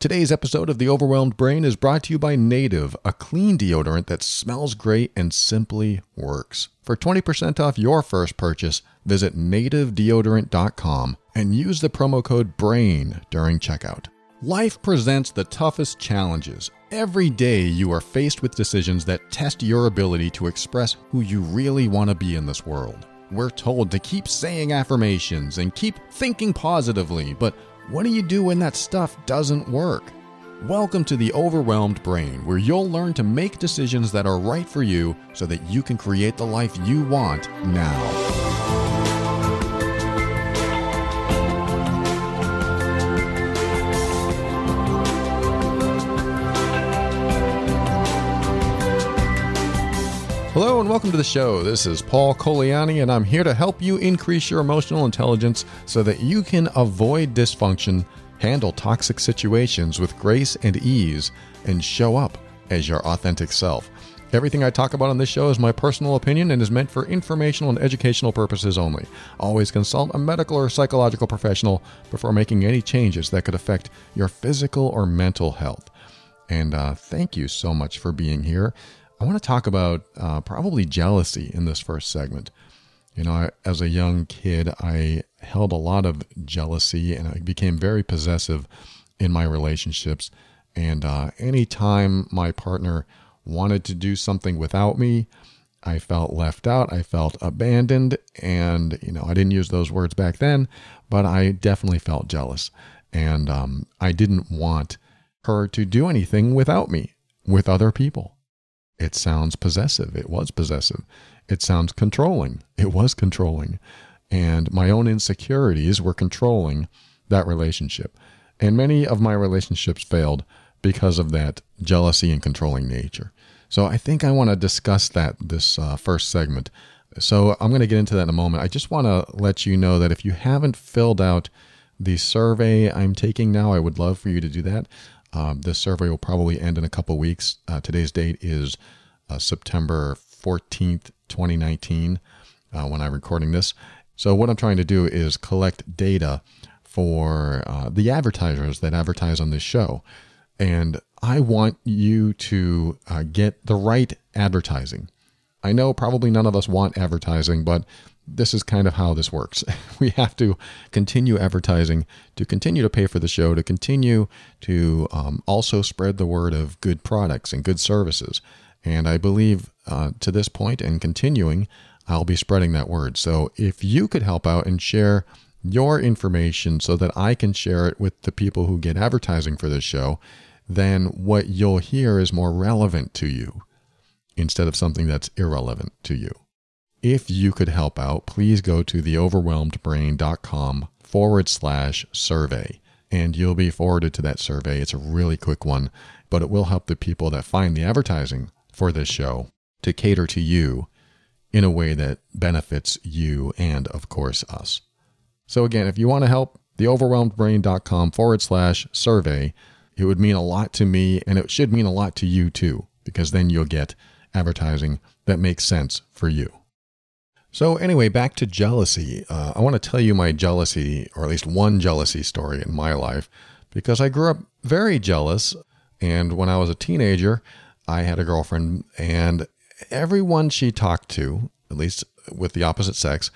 Today's episode of The Overwhelmed Brain is brought to you by Native, a clean deodorant that smells great and simply works. For 20% off your first purchase, visit nativedeodorant.com and use the promo code BRAIN during checkout. Life presents the toughest challenges. Every day you are faced with decisions that test your ability to express who you really want to be in this world. We're told to keep saying affirmations and keep thinking positively, but what do you do when that stuff doesn't work? Welcome to the Overwhelmed Brain, where you'll learn to make decisions that are right for you so that you can create the life you want now. Hello and welcome to the show. This is Paul Colaianni, and I'm here to help you increase your emotional intelligence so that you can avoid dysfunction, handle toxic situations with grace and ease, and show up as your authentic self. Everything I talk about on this show is my personal opinion and is meant for informational and educational purposes only. Always consult a medical or psychological professional before making any changes that could affect your physical or mental health. And uh, thank you so much for being here. I want to talk about uh, probably jealousy in this first segment. You know, I, as a young kid, I held a lot of jealousy and I became very possessive in my relationships. And uh, anytime my partner wanted to do something without me, I felt left out. I felt abandoned. And, you know, I didn't use those words back then, but I definitely felt jealous. And um, I didn't want her to do anything without me, with other people. It sounds possessive. It was possessive. It sounds controlling. It was controlling. And my own insecurities were controlling that relationship. And many of my relationships failed because of that jealousy and controlling nature. So I think I want to discuss that this uh, first segment. So I'm going to get into that in a moment. I just want to let you know that if you haven't filled out the survey I'm taking now, I would love for you to do that. Um, this survey will probably end in a couple weeks. Uh, today's date is uh, September 14th, 2019, uh, when I'm recording this. So, what I'm trying to do is collect data for uh, the advertisers that advertise on this show. And I want you to uh, get the right advertising. I know probably none of us want advertising, but this is kind of how this works. We have to continue advertising to continue to pay for the show, to continue to um, also spread the word of good products and good services. And I believe uh, to this point and continuing, I'll be spreading that word. So if you could help out and share your information so that I can share it with the people who get advertising for this show, then what you'll hear is more relevant to you instead of something that's irrelevant to you. If you could help out, please go to theoverwhelmedbrain.com forward slash survey and you'll be forwarded to that survey. It's a really quick one, but it will help the people that find the advertising for this show to cater to you in a way that benefits you and, of course, us. So, again, if you want to help, theoverwhelmedbrain.com forward slash survey, it would mean a lot to me and it should mean a lot to you too, because then you'll get advertising that makes sense for you. So, anyway, back to jealousy. Uh, I want to tell you my jealousy, or at least one jealousy story in my life, because I grew up very jealous. And when I was a teenager, I had a girlfriend, and everyone she talked to, at least with the opposite sex,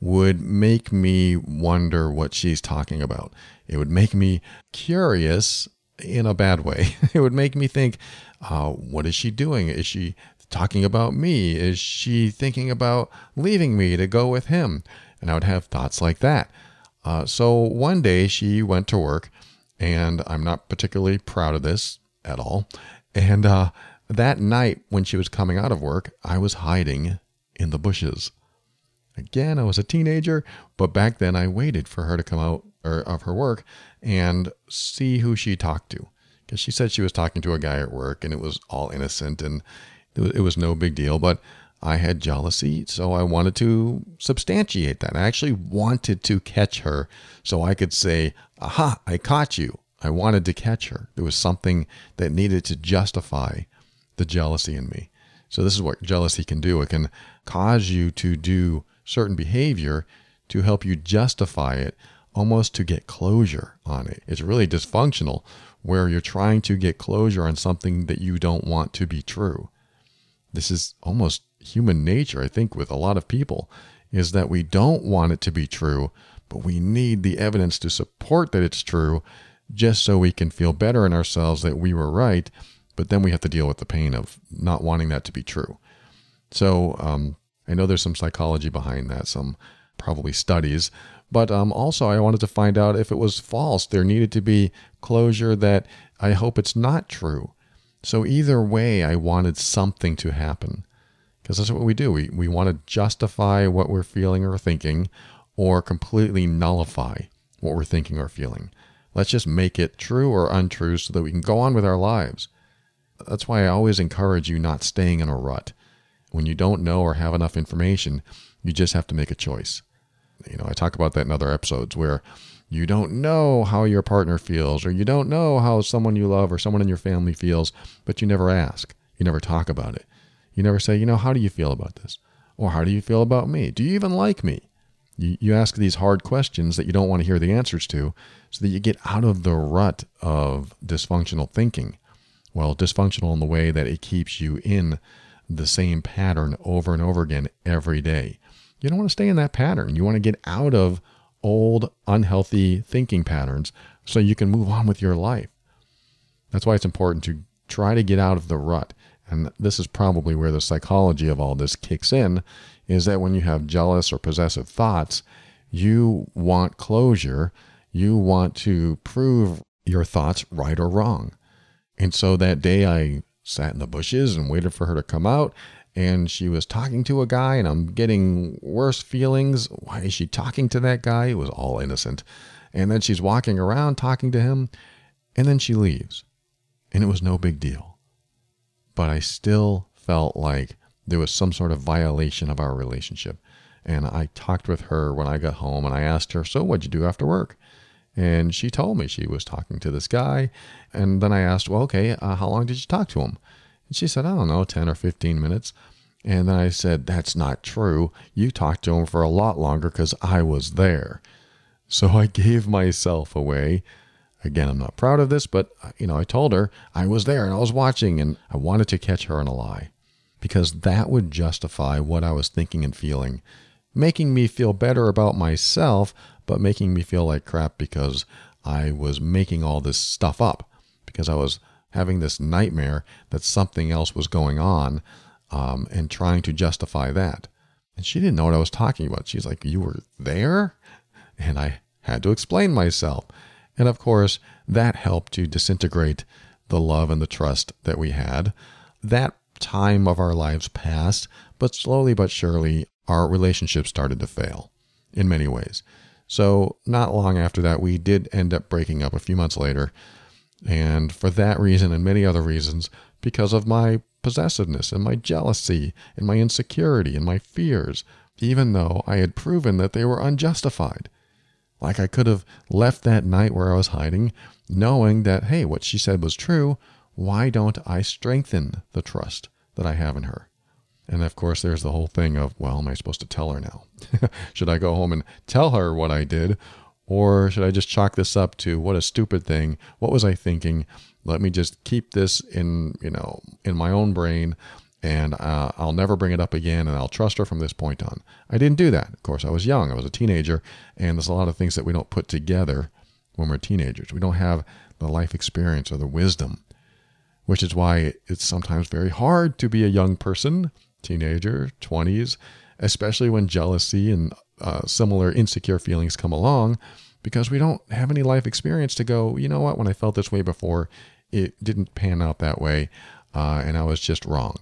would make me wonder what she's talking about. It would make me curious in a bad way. It would make me think, uh, what is she doing? Is she talking about me? Is she thinking about leaving me to go with him? And I would have thoughts like that. Uh, so one day she went to work, and I'm not particularly proud of this at all. And uh, that night, when she was coming out of work, I was hiding in the bushes. Again, I was a teenager, but back then I waited for her to come out of her work and see who she talked to. Because she said she was talking to a guy at work and it was all innocent and it was no big deal, but I had jealousy, so I wanted to substantiate that. I actually wanted to catch her so I could say, Aha, I caught you. I wanted to catch her. There was something that needed to justify the jealousy in me. So, this is what jealousy can do it can cause you to do certain behavior to help you justify it almost to get closure on it. It's really dysfunctional where you're trying to get closure on something that you don't want to be true. This is almost human nature, I think, with a lot of people, is that we don't want it to be true, but we need the evidence to support that it's true just so we can feel better in ourselves that we were right. But then we have to deal with the pain of not wanting that to be true. So um, I know there's some psychology behind that, some probably studies, but um, also I wanted to find out if it was false. There needed to be closure that I hope it's not true. So either way, I wanted something to happen because that's what we do. We, we want to justify what we're feeling or thinking or completely nullify what we're thinking or feeling. Let's just make it true or untrue so that we can go on with our lives. That's why I always encourage you not staying in a rut. When you don't know or have enough information, you just have to make a choice. You know, I talk about that in other episodes where you don't know how your partner feels, or you don't know how someone you love or someone in your family feels, but you never ask. You never talk about it. You never say, you know, how do you feel about this? Or how do you feel about me? Do you even like me? You, you ask these hard questions that you don't want to hear the answers to so that you get out of the rut of dysfunctional thinking. Well, dysfunctional in the way that it keeps you in the same pattern over and over again every day. You don't want to stay in that pattern. You want to get out of old, unhealthy thinking patterns so you can move on with your life. That's why it's important to try to get out of the rut. And this is probably where the psychology of all this kicks in is that when you have jealous or possessive thoughts, you want closure. You want to prove your thoughts right or wrong. And so that day I sat in the bushes and waited for her to come out and she was talking to a guy and I'm getting worse feelings. Why is she talking to that guy? It was all innocent. And then she's walking around talking to him and then she leaves. And it was no big deal. But I still felt like there was some sort of violation of our relationship. And I talked with her when I got home and I asked her, So what'd you do after work? And she told me she was talking to this guy. And then I asked, Well, okay, uh, how long did you talk to him? And she said, I don't know, 10 or 15 minutes. And then I said, That's not true. You talked to him for a lot longer because I was there. So I gave myself away. Again, I'm not proud of this, but uh, you know, I told her I was there and I was watching and I wanted to catch her in a lie because that would justify what I was thinking and feeling, making me feel better about myself, but making me feel like crap because I was making all this stuff up because I was having this nightmare that something else was going on um, and trying to justify that. And she didn't know what I was talking about. She's like, You were there? And I had to explain myself. And of course, that helped to disintegrate the love and the trust that we had. That time of our lives passed, but slowly but surely, our relationship started to fail in many ways. So, not long after that, we did end up breaking up a few months later. And for that reason and many other reasons, because of my possessiveness and my jealousy and my insecurity and my fears, even though I had proven that they were unjustified. Like I could have left that night where I was hiding, knowing that, hey, what she said was true. Why don't I strengthen the trust that I have in her? And of course, there's the whole thing of, well, am I supposed to tell her now? Should I go home and tell her what I did? Or should I just chalk this up to what a stupid thing? What was I thinking? Let me just keep this in, you know, in my own brain and uh, I'll never bring it up again and I'll trust her from this point on. I didn't do that. Of course, I was young. I was a teenager and there's a lot of things that we don't put together when we're teenagers. We don't have the life experience or the wisdom, which is why it's sometimes very hard to be a young person, teenager, 20s, especially when jealousy and uh, similar insecure feelings come along because we don't have any life experience to go, you know what, when I felt this way before, it didn't pan out that way, uh, and I was just wrong.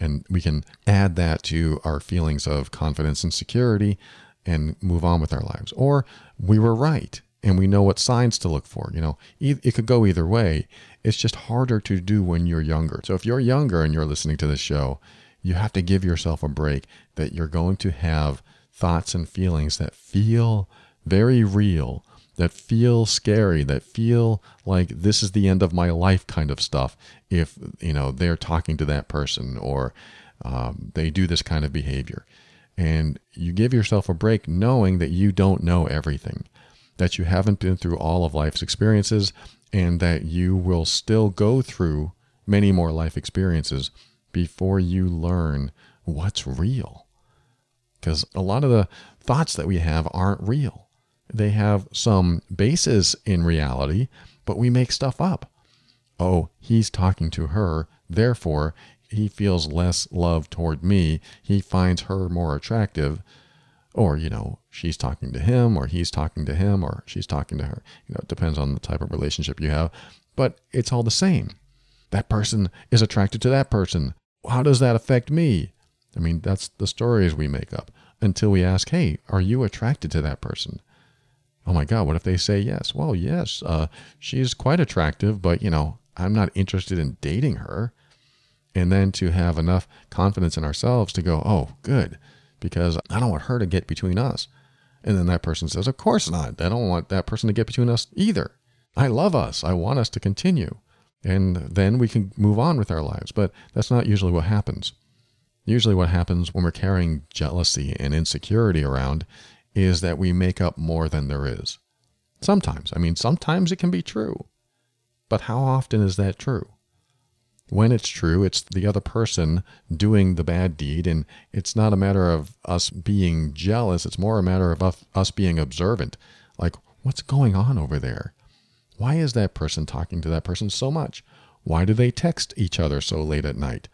And we can add that to our feelings of confidence and security and move on with our lives. Or we were right and we know what signs to look for. You know, it could go either way. It's just harder to do when you're younger. So if you're younger and you're listening to this show, you have to give yourself a break that you're going to have thoughts and feelings that feel very real, that feel scary, that feel like this is the end of my life kind of stuff if, you know, they're talking to that person or um, they do this kind of behavior. And you give yourself a break knowing that you don't know everything. that you haven't been through all of life's experiences and that you will still go through many more life experiences before you learn what's real. Because a lot of the thoughts that we have aren't real. They have some basis in reality, but we make stuff up. Oh, he's talking to her, therefore he feels less love toward me. He finds her more attractive. Or, you know, she's talking to him, or he's talking to him, or she's talking to her. You know, it depends on the type of relationship you have, but it's all the same. That person is attracted to that person. How does that affect me? I mean, that's the stories we make up until we ask, hey, are you attracted to that person? Oh my God, what if they say yes? Well, yes, uh, she's quite attractive, but, you know, I'm not interested in dating her. And then to have enough confidence in ourselves to go, oh, good, because I don't want her to get between us. And then that person says, of course not. I don't want that person to get between us either. I love us. I want us to continue. And then we can move on with our lives. But that's not usually what happens. Usually, what happens when we're carrying jealousy and insecurity around is that we make up more than there is. Sometimes, I mean, sometimes it can be true. But how often is that true? When it's true, it's the other person doing the bad deed, and it's not a matter of us being jealous, it's more a matter of us being observant. Like, what's going on over there? Why is that person talking to that person so much? Why do they text each other so late at night?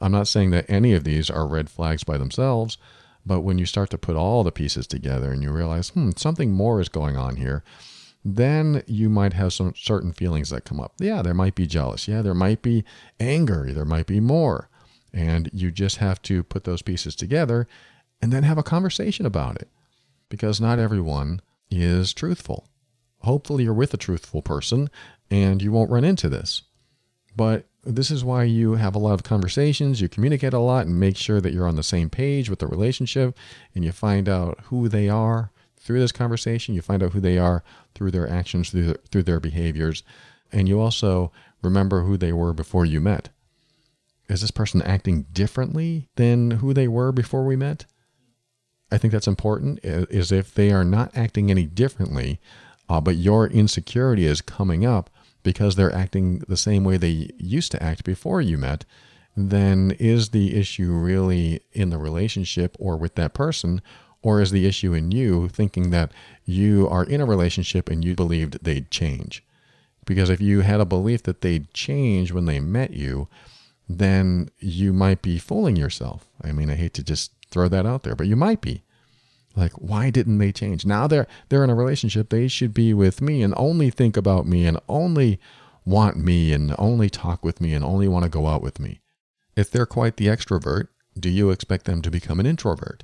I'm not saying that any of these are red flags by themselves, but when you start to put all the pieces together and you realize, hmm, something more is going on here, then you might have some certain feelings that come up. Yeah, there might be jealous. Yeah, there might be anger. There might be more. And you just have to put those pieces together and then have a conversation about it because not everyone is truthful. Hopefully, you're with a truthful person and you won't run into this. But this is why you have a lot of conversations, you communicate a lot, and make sure that you're on the same page with the relationship and you find out who they are through this conversation. You find out who they are through their actions, through their, through their behaviors. And you also remember who they were before you met. Is this person acting differently than who they were before we met? I think that's important, is if they are not acting any differently, uh, but your insecurity is coming up because they're acting the same way they used to act before you met, then is the issue really in the relationship or with that person? Or is the issue in you thinking that you are in a relationship and you believed they'd change? Because if you had a belief that they'd change when they met you, then you might be fooling yourself. I mean, I hate to just throw that out there, but you might be. Like, why didn't they change? Now they're they're in a relationship. They should be with me and only think about me and only want me and only talk with me and only want to go out with me. If they're quite the extrovert, do you expect them to become an introvert?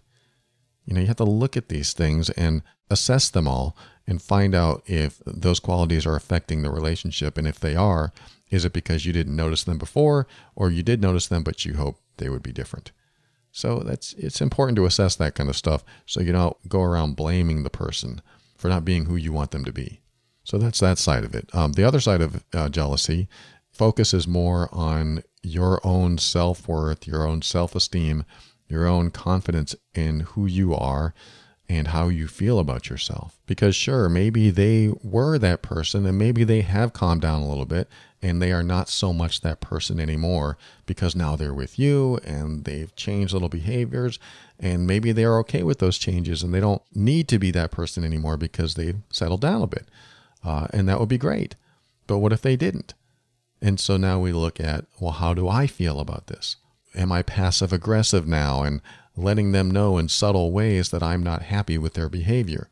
You know, you have to look at these things and assess them all and find out if those qualities are affecting the relationship. And if they are, is it because you didn't notice them before or you did notice them, but you hope they would be different? So that's it's important to assess that kind of stuff so you don't go around blaming the person for not being who you want them to be. So that's that side of it. Um, the other side of uh, jealousy focuses more on your own self worth, your own self esteem, your own confidence in who you are and how you feel about yourself. Because, sure, maybe they were that person and maybe they have calmed down a little bit and they are not so much that person anymore because now they're with you and they've changed little behaviors and maybe they're okay with those changes and they don't need to be that person anymore because they've settled down a bit. Uh, and that would be great. But what if they didn't? And so now we look at, well, how do I feel about this? Am I passive aggressive now and letting them know in subtle ways that I'm not happy with their behavior.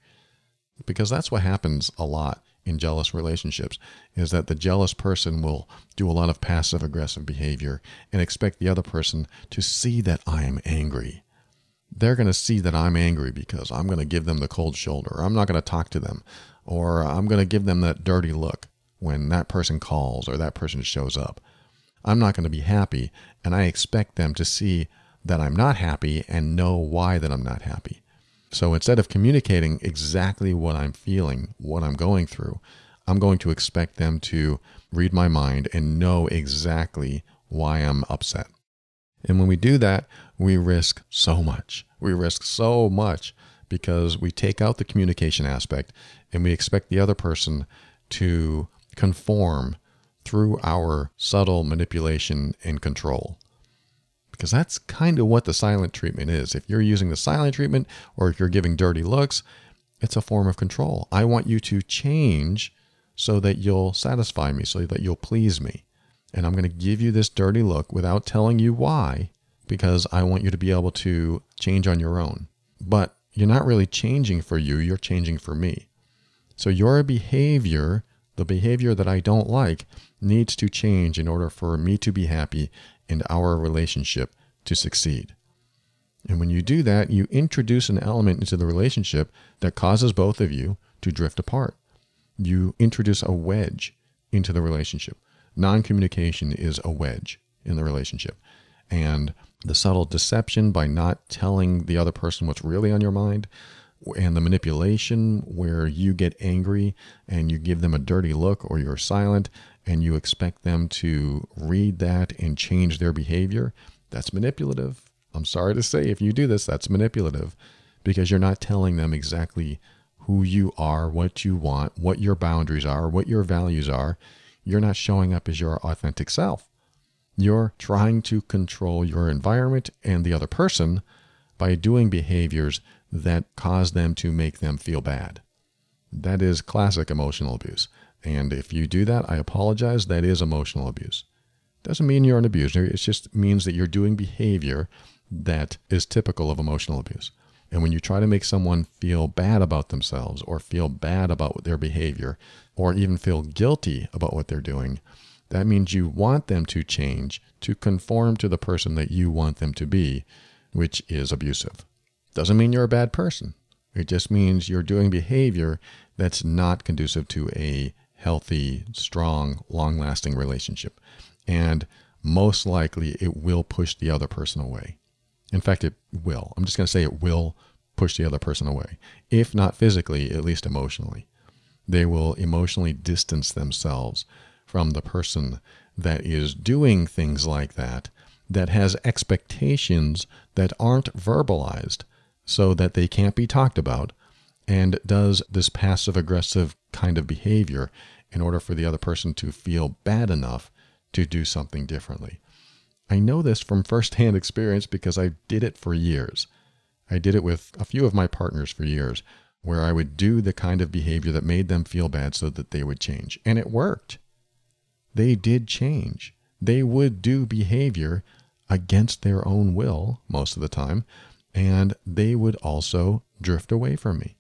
Because that's what happens a lot in jealous relationships is that the jealous person will do a lot of passive aggressive behavior and expect the other person to see that I'm angry. They're going to see that I'm angry because I'm going to give them the cold shoulder. I'm not going to talk to them or I'm going to give them that dirty look when that person calls or that person shows up. I'm not going to be happy and I expect them to see that I'm not happy and know why that I'm not happy. So instead of communicating exactly what I'm feeling, what I'm going through, I'm going to expect them to read my mind and know exactly why I'm upset. And when we do that, we risk so much. We risk so much because we take out the communication aspect and we expect the other person to conform through our subtle manipulation and control. Because that's kind of what the silent treatment is. If you're using the silent treatment or if you're giving dirty looks, it's a form of control. I want you to change so that you'll satisfy me, so that you'll please me. And I'm going to give you this dirty look without telling you why, because I want you to be able to change on your own. But you're not really changing for you, you're changing for me. So your behavior, the behavior that I don't like, needs to change in order for me to be happy and our relationship to succeed. And when you do that, you introduce an element into the relationship that causes both of you to drift apart. You introduce a wedge into the relationship. Non communication is a wedge in the relationship. And the subtle deception by not telling the other person what's really on your mind, and the manipulation where you get angry and you give them a dirty look or you're silent and you expect them to read that and change their behavior, that's manipulative. I'm sorry to say, if you do this, that's manipulative because you're not telling them exactly who you are, what you want, what your boundaries are, what your values are. You're not showing up as your authentic self. You're trying to control your environment and the other person by doing behaviors that cause them to make them feel bad. That is classic emotional abuse. And if you do that, I apologize. That is emotional abuse. Doesn't mean you're an abuser. It just means that you're doing behavior that is typical of emotional abuse. And when you try to make someone feel bad about themselves or feel bad about their behavior or even feel guilty about what they're doing, that means you want them to change to conform to the person that you want them to be, which is abusive. Doesn't mean you're a bad person. It just means you're doing behavior that's not conducive to a healthy, strong, long lasting relationship. And most likely it will push the other person away. In fact, it will. I'm just going to say it will push the other person away. If not physically, at least emotionally. They will emotionally distance themselves from the person that is doing things like that, that has expectations that aren't verbalized so that they can't be talked about, and does this passive aggressive kind of behavior in order for the other person to feel bad enough to do something differently. I know this from firsthand experience because I did it for years. I did it with a few of my partners for years, where I would do the kind of behavior that made them feel bad so that they would change. And it worked. They did change. They would do behavior against their own will most of the time, and they would also drift away from me.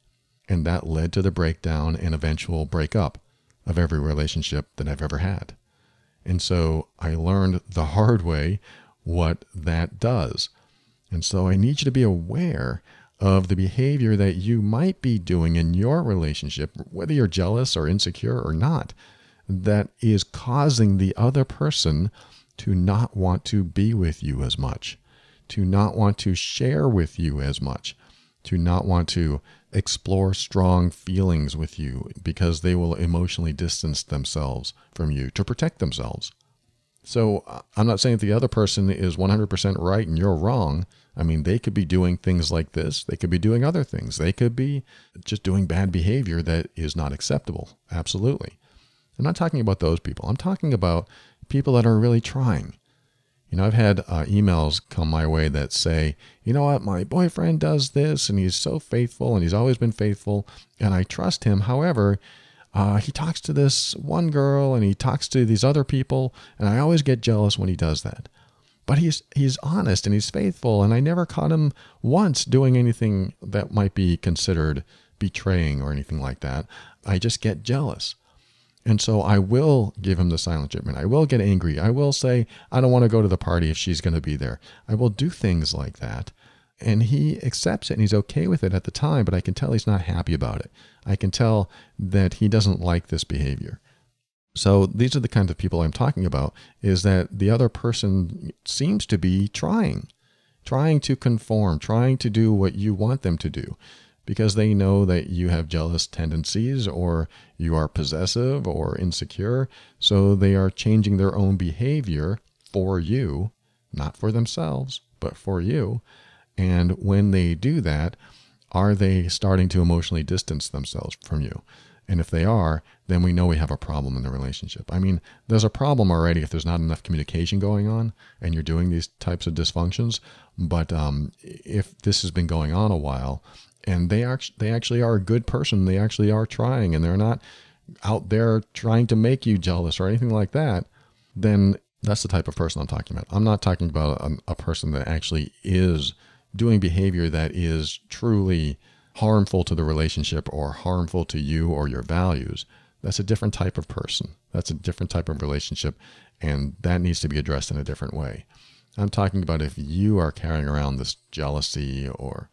And that led to the breakdown and eventual breakup of every relationship that I've ever had. And so I learned the hard way what that does. And so I need you to be aware of the behavior that you might be doing in your relationship, whether you're jealous or insecure or not, that is causing the other person to not want to be with you as much, to not want to share with you as much, to not want to explore strong feelings with you because they will emotionally distance themselves from you to protect themselves. So uh, I'm not saying that the other person is 100% right and you're wrong. I mean, they could be doing things like this. They could be doing other things. They could be just doing bad behavior that is not acceptable. Absolutely. I'm not talking about those people. I'm talking about people that are really trying. You know, I've had uh, emails come my way that say, you know what, my boyfriend does this and he's so faithful and he's always been faithful and I trust him. However, uh, he talks to this one girl and he talks to these other people and I always get jealous when he does that. But he's he's honest and he's faithful and I never caught him once doing anything that might be considered betraying or anything like that. I just get jealous. And so I will give him the silent treatment. I will get angry. I will say, I don't want to go to the party if she's going to be there. I will do things like that. And he accepts it and he's okay with it at the time, but I can tell he's not happy about it. I can tell that he doesn't like this behavior. So these are the kinds of people I'm talking about is that the other person seems to be trying, trying to conform, trying to do what you want them to do because they know that you have jealous tendencies or you are possessive or insecure. So they are changing their own behavior for you, not for themselves, but for you. And when they do that, Are they starting to emotionally distance themselves from you? And if they are, then we know we have a problem in the relationship. I mean, there's a problem already if there's not enough communication going on and you're doing these types of dysfunctions. But um, if this has been going on a while and they are they actually are a good person, they actually are trying, and they're not out there trying to make you jealous or anything like that, then that's the type of person I'm talking about. I'm not talking about a, a person that actually is doing behavior that is truly harmful to the relationship or harmful to you or your values. That's a different type of person. That's a different type of relationship, and that needs to be addressed in a different way. I'm talking about if you are carrying around this jealousy or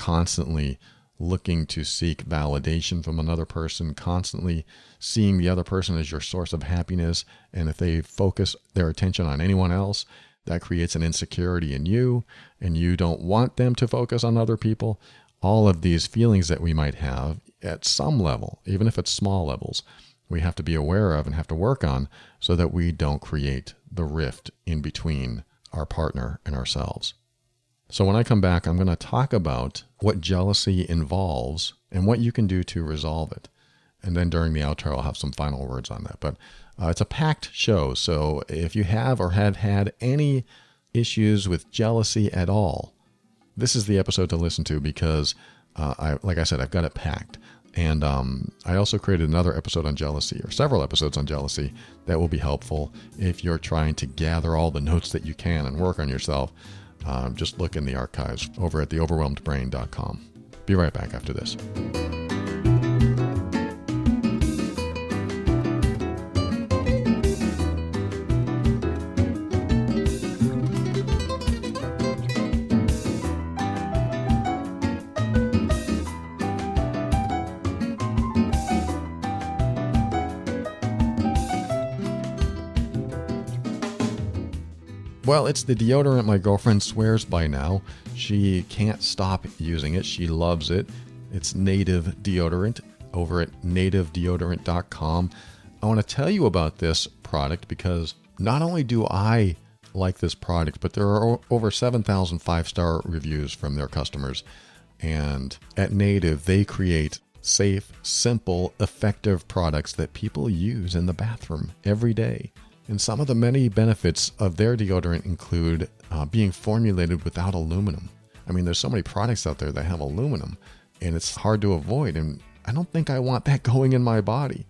constantly looking to seek validation from another person, constantly seeing the other person as your source of happiness. And if they focus their attention on anyone else, that creates an insecurity in you, and you don't want them to focus on other people. All of these feelings that we might have at some level, even if it's small levels, we have to be aware of and have to work on so that we don't create the rift in between our partner and ourselves. So, when I come back, I'm going to talk about what jealousy involves and what you can do to resolve it. And then during the outro, I'll have some final words on that. But uh, it's a packed show. So, if you have or have had any issues with jealousy at all, this is the episode to listen to because, uh, I, like I said, I've got it packed. And um, I also created another episode on jealousy, or several episodes on jealousy, that will be helpful if you're trying to gather all the notes that you can and work on yourself. Uh, just look in the archives over at theoverwhelmedbrain.com. Be right back after this. Well, it's the deodorant my girlfriend swears by now. She can't stop using it. She loves it. It's native deodorant over at nativedeodorant.com. I want to tell you about this product because not only do I like this product, but there are over 7,000 five star reviews from their customers. And at Native, they create safe, simple, effective products that people use in the bathroom every day. And some of the many benefits of their deodorant include uh, being formulated without aluminum. I mean, there's so many products out there that have aluminum, and it's hard to avoid. And I don't think I want that going in my body.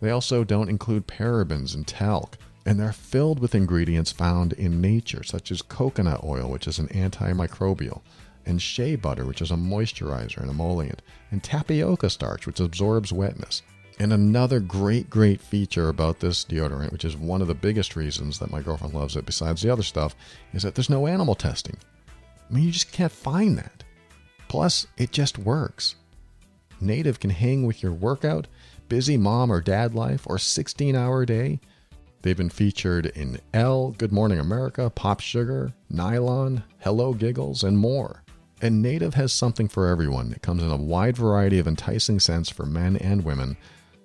They also don't include parabens and talc, and they're filled with ingredients found in nature, such as coconut oil, which is an antimicrobial, and shea butter, which is a moisturizer and emollient, and tapioca starch, which absorbs wetness. And another great, great feature about this deodorant, which is one of the biggest reasons that my girlfriend loves it, besides the other stuff, is that there's no animal testing. I mean, you just can't find that. Plus, it just works. Native can hang with your workout, busy mom or dad life, or 16 hour day. They've been featured in Elle, Good Morning America, Pop Sugar, Nylon, Hello Giggles, and more. And Native has something for everyone. It comes in a wide variety of enticing scents for men and women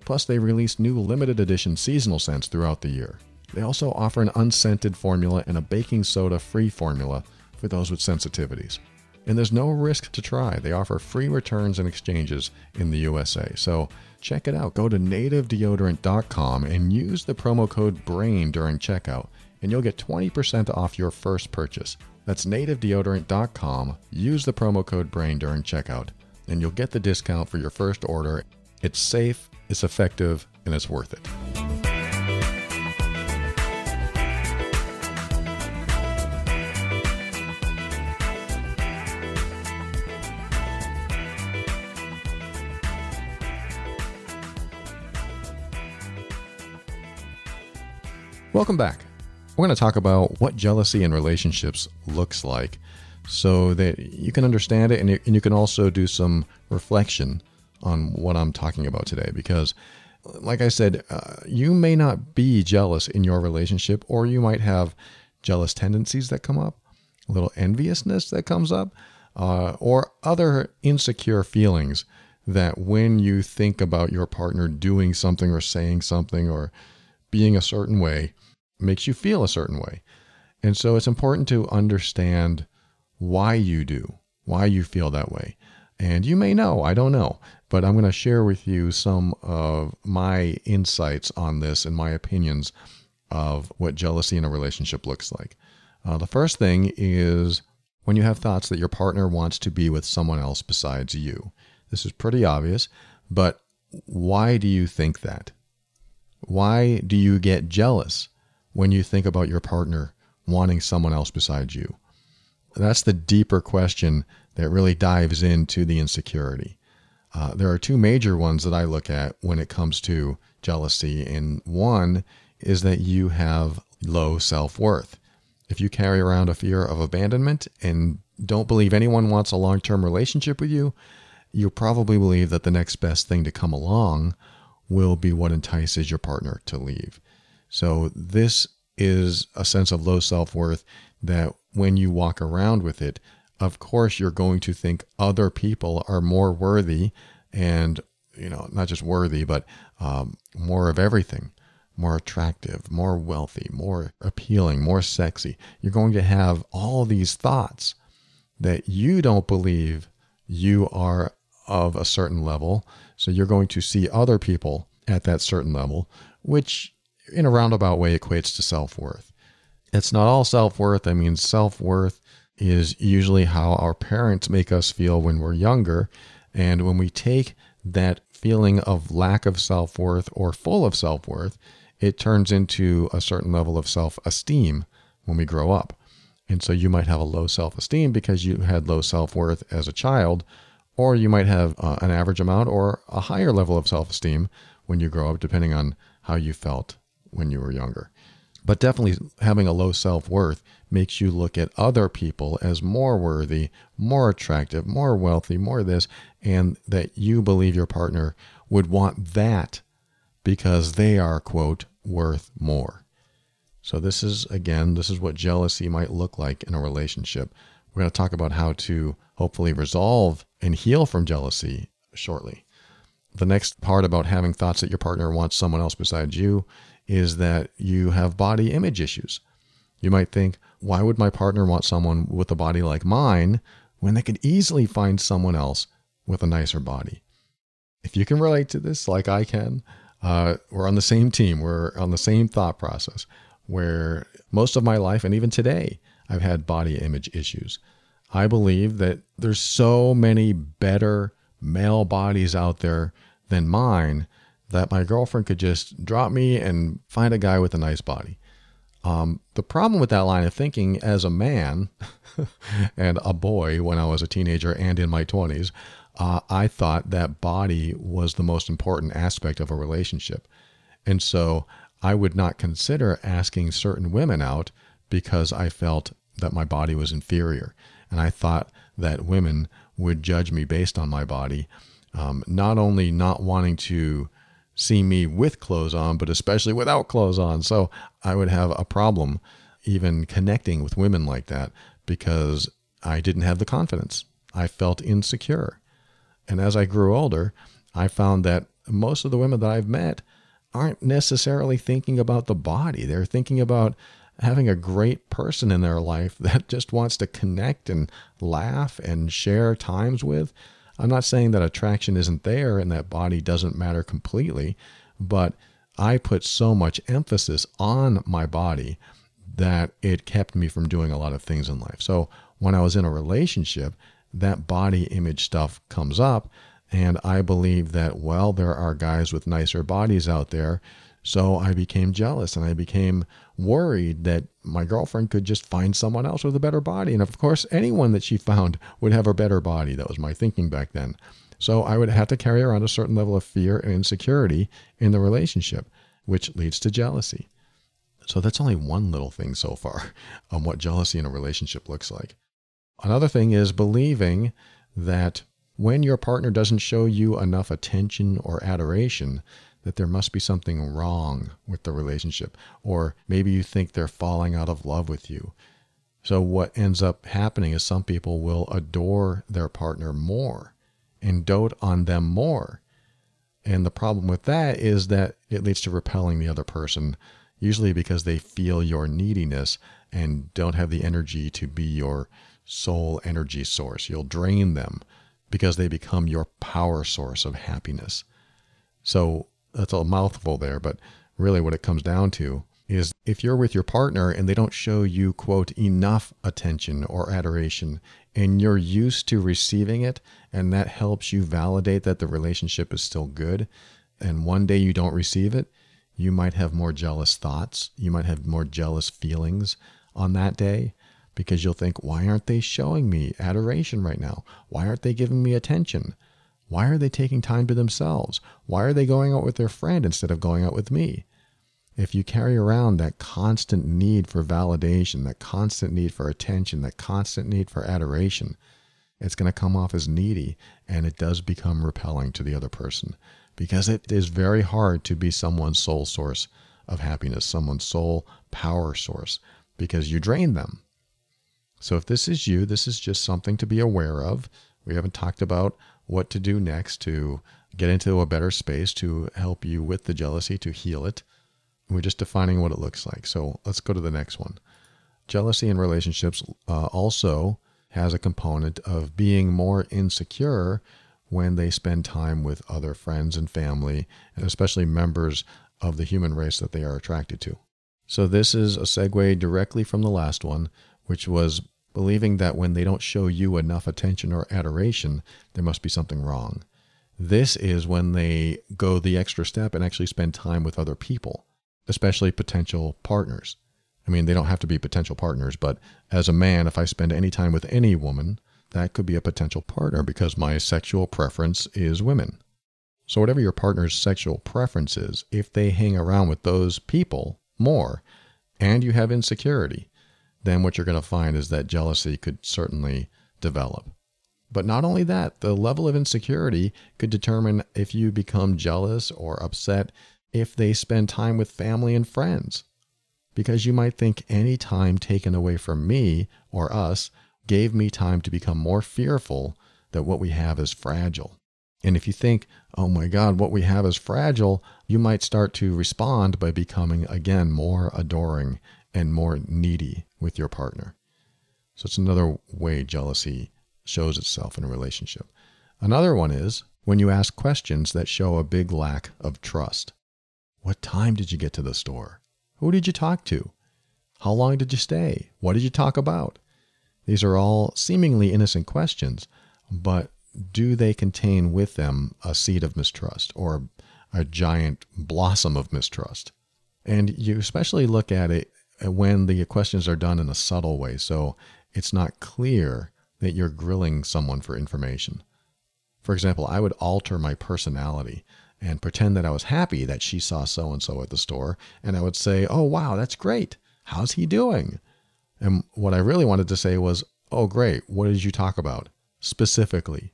Plus, they release new limited edition seasonal scents throughout the year. They also offer an unscented formula and a baking soda free formula for those with sensitivities. And there's no risk to try. They offer free returns and exchanges in the USA. So check it out. Go to nativedeodorant.com and use the promo code BRAIN during checkout, and you'll get 20% off your first purchase. That's nativedeodorant.com. Use the promo code BRAIN during checkout, and you'll get the discount for your first order. It's safe, it's effective, and it's worth it. Welcome back. We're going to talk about what jealousy in relationships looks like so that you can understand it and you, can also do some reflection on what I'm talking about today because like I said, uh, you may not be jealous in your relationship, or you might have jealous tendencies that come up, a little enviousness that comes up, uh, or other insecure feelings that when you think about your partner doing something or saying something or being a certain way, makes you feel a certain way. And so it's important to understand why you do, why you feel that way. And you may know, I don't know, but I'm going to share with you some of my insights on this and my opinions of what jealousy in a relationship looks like. Uh, the first thing is when you have thoughts that your partner wants to be with someone else besides you. This is pretty obvious, but why do you think that? Why do you get jealous when you think about your partner wanting someone else besides you? That's the deeper question that really dives into the insecurity. Uh, there are two major ones that I look at when it comes to jealousy, and one is that you have low self worth. If you carry around a fear of abandonment and don't believe anyone wants a long term relationship with you, you probably believe that the next best thing to come along will be what entices your partner to leave. So, this is a sense of low self worth that when you walk around with it, of course, you're going to think other people are more worthy and, you know, not just worthy, but um, more of everything, more attractive, more wealthy, more appealing, more sexy. You're going to have all these thoughts that you don't believe you are of a certain level. So you're going to see other people at that certain level, which in a roundabout way equates to self worth. It's not all self worth. I mean, self worth is usually how our parents make us feel when we're younger. And when we take that feeling of lack of self worth or full of self worth, it turns into a certain level of self esteem when we grow up. And so you might have a low self esteem because you had low self worth as a child, or you might have uh, an average amount or a higher level of self esteem when you grow up, depending on how you felt when you were younger. But definitely having a low self worth makes you look at other people as more worthy, more attractive, more wealthy, more this, and that you believe your partner would want that because they are, quote, worth more. So, this is again, this is what jealousy might look like in a relationship. We're going to talk about how to hopefully resolve and heal from jealousy shortly. The next part about having thoughts that your partner wants someone else besides you is that you have body image issues. You might think, why would my partner want someone with a body like mine when they could easily find someone else with a nicer body? If you can relate to this like I can, uh, we're on the same team. We're on the same thought process where most of my life and even today, I've had body image issues. I believe that there's so many better male bodies out there than mine that my girlfriend could just drop me and find a guy with a nice body. Um, the problem with that line of thinking as a man and a boy when I was a teenager and in my 20s, uh, I thought that body was the most important aspect of a relationship. And so I would not consider asking certain women out because I felt that my body was inferior. And I thought that women would judge me based on my body, um, not only not wanting to see me with clothes on, but especially without clothes on. So I would have a problem even connecting with women like that because I didn't have the confidence. I felt insecure. And as I grew older, I found that most of the women that I've met aren't necessarily thinking about the body. They're thinking about having a great person in their life that just wants to connect and laugh and share times with. I'm not saying that attraction isn't there and that body doesn't matter completely, but I put so much emphasis on my body that it kept me from doing a lot of things in life. So when I was in a relationship, that body image stuff comes up. And I believe that, well, there are guys with nicer bodies out there. So I became jealous and I became worried that my girlfriend could just find someone else with a better body. And of course, anyone that she found would have a better body. That was my thinking back then. So I would have to carry around a certain level of fear and insecurity in the relationship, which leads to jealousy. So that's only one little thing so far on what jealousy in a relationship looks like. Another thing is believing that when your partner doesn't show you enough attention or adoration, that there must be something wrong with the relationship, or maybe you think they're falling out of love with you. So, what ends up happening is some people will adore their partner more and dote on them more. And the problem with that is that it leads to repelling the other person, usually because they feel your neediness and don't have the energy to be your sole energy source. You'll drain them because they become your power source of happiness. So that's a mouthful there, but really what it comes down to is if you're with your partner and they don't show you, quote, enough attention or adoration, and you're used to receiving it, and that helps you validate that the relationship is still good, and one day you don't receive it, you might have more jealous thoughts. You might have more jealous feelings on that day because you'll think, why aren't they showing me adoration right now? Why aren't they giving me attention? Why are they taking time to themselves? Why are they going out with their friend instead of going out with me? if you carry around that constant need for validation, that constant need for attention, that constant need for adoration, it's going to come off as needy and it does become repelling to the other person because it is very hard to be someone's sole source of happiness, someone's sole power source because you drain them. So if this is you, this is just something to be aware of. We haven't talked about what to do next to get into a better space to help you with the jealousy, to heal it. We're just defining what it looks like. So let's go to the next one. Jealousy in relationships uh, also has a component of being more insecure when they spend time with other friends and family, and especially members of the human race that they are attracted to. So, this is a segue directly from the last one, which was believing that when they don't show you enough attention or adoration, there must be something wrong. This is when they go the extra step and actually spend time with other people especially potential partners. I mean, they don't have to be potential partners, but as a man, if I spend any time with any woman, that could be a potential partner because my sexual preference is women. So, whatever your partner's sexual preference is, if they hang around with those people more and you have insecurity, then what you're going to find is that jealousy could certainly develop. But not only that, the level of insecurity could determine if you become jealous or upset if they spend time with family and friends. Because you might think any time taken away from me or us gave me time to become more fearful that what we have is fragile. And if you think, oh my God, what we have is fragile, you might start to respond by becoming again more adoring and more needy with your partner. So it's another way jealousy shows itself in a relationship. Another one is when you ask questions that show a big lack of trust. What time did you get to the store? Who did you talk to? How long did you stay? What did you talk about? These are all seemingly innocent questions, but do they contain with them a seed of mistrust or a giant blossom of mistrust? And you especially look at it Uh, when the questions are done in a subtle way, so it's not clear that you're grilling someone for information. For example, I would alter my personality and pretend that I was happy that she saw so and so at the store. And I would say, Oh, wow, that's great. How's he doing? And what I really wanted to say was, Oh, great. What did you talk about specifically?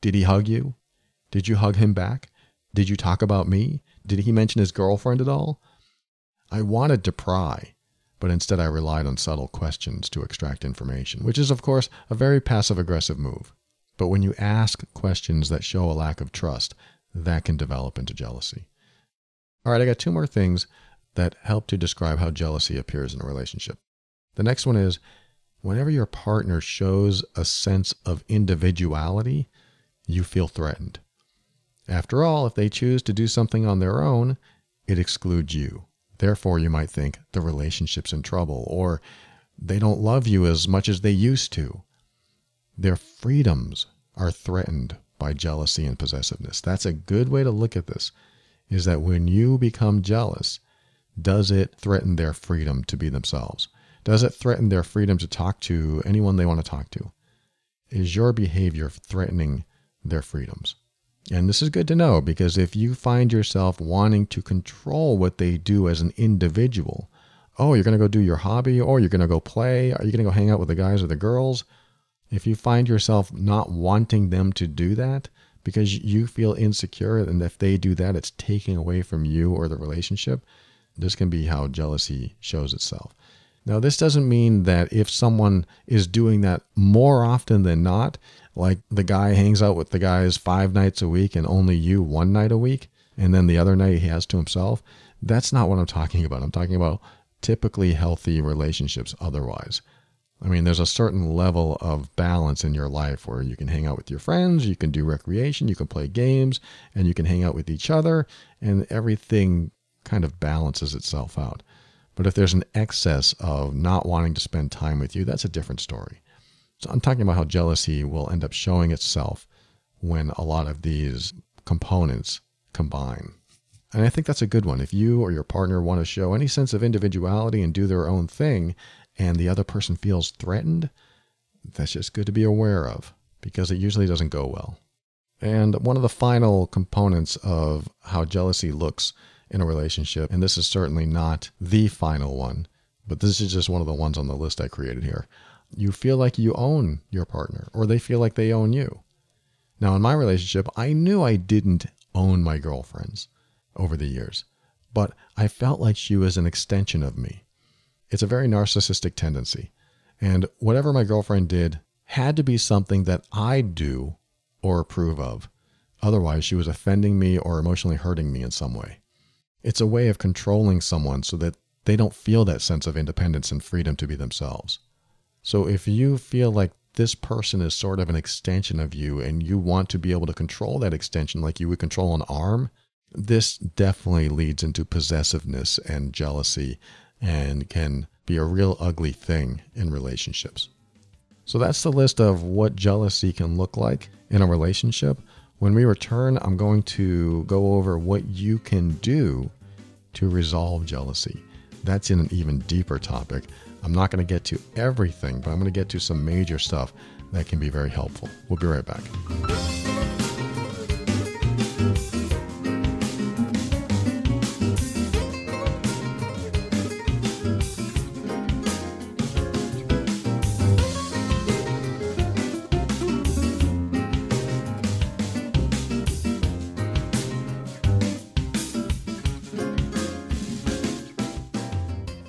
Did he hug you? Did you hug him back? Did you talk about me? Did he mention his girlfriend at all? I wanted to pry, but instead I relied on subtle questions to extract information, which is, of course, a very passive aggressive move. But when you ask questions that show a lack of trust, that can develop into jealousy. All right, I got two more things that help to describe how jealousy appears in a relationship. The next one is whenever your partner shows a sense of individuality, you feel threatened. After all, if they choose to do something on their own, it excludes you. Therefore, you might think the relationship's in trouble or they don't love you as much as they used to. Their freedoms are threatened by jealousy and possessiveness. That's a good way to look at this is that when you become jealous, does it threaten their freedom to be themselves? Does it threaten their freedom to talk to anyone they want to talk to? Is your behavior threatening their freedoms? And this is good to know because if you find yourself wanting to control what they do as an individual, oh, you're going to go do your hobby, or you're going to go play, are you going to go hang out with the guys or the girls? If you find yourself not wanting them to do that because you feel insecure, and if they do that, it's taking away from you or the relationship, this can be how jealousy shows itself. Now, this doesn't mean that if someone is doing that more often than not, like the guy hangs out with the guys five nights a week and only you one night a week, and then the other night he has to himself, that's not what I'm talking about. I'm talking about typically healthy relationships otherwise I mean, there's a certain level of balance in your life where you can hang out with your friends, you can do recreation, you can play games, and you can hang out with each other, and everything kind of balances itself out. But if there's an excess of not wanting to spend time with you, that's a different story. So I'm talking about how jealousy will end up showing itself when a lot of these components combine. And I think that's a good one. If you or your partner want to show any sense of individuality and do their own thing, and the other person feels threatened, that's just good to be aware of because it usually doesn't go well. And one of the final components of how jealousy looks in a relationship, and this is certainly not the final one, but this is just one of the ones on the list I created here. You feel like you own your partner, or they feel like they own you. Now, in my relationship, I knew I didn't own my girlfriends over the years, but I felt like she was an extension of me. It's a very narcissistic tendency. And whatever my girlfriend did had to be something that I do or approve of. Otherwise, she was offending me or emotionally hurting me in some way. It's a way of controlling someone so that they don't feel that sense of independence and freedom to be themselves. So if you feel like this person is sort of an extension of you and you want to be able to control that extension like you would control an arm, this definitely leads into possessiveness and jealousy and can be a real ugly thing in relationships. So that's the list of what jealousy can look like in a relationship. When we return, I'm going to go over what you can do to resolve jealousy. That's in an even deeper topic. I'm not going to get to everything, but I'm going to get to some major stuff that can be very helpful. We'll be right back.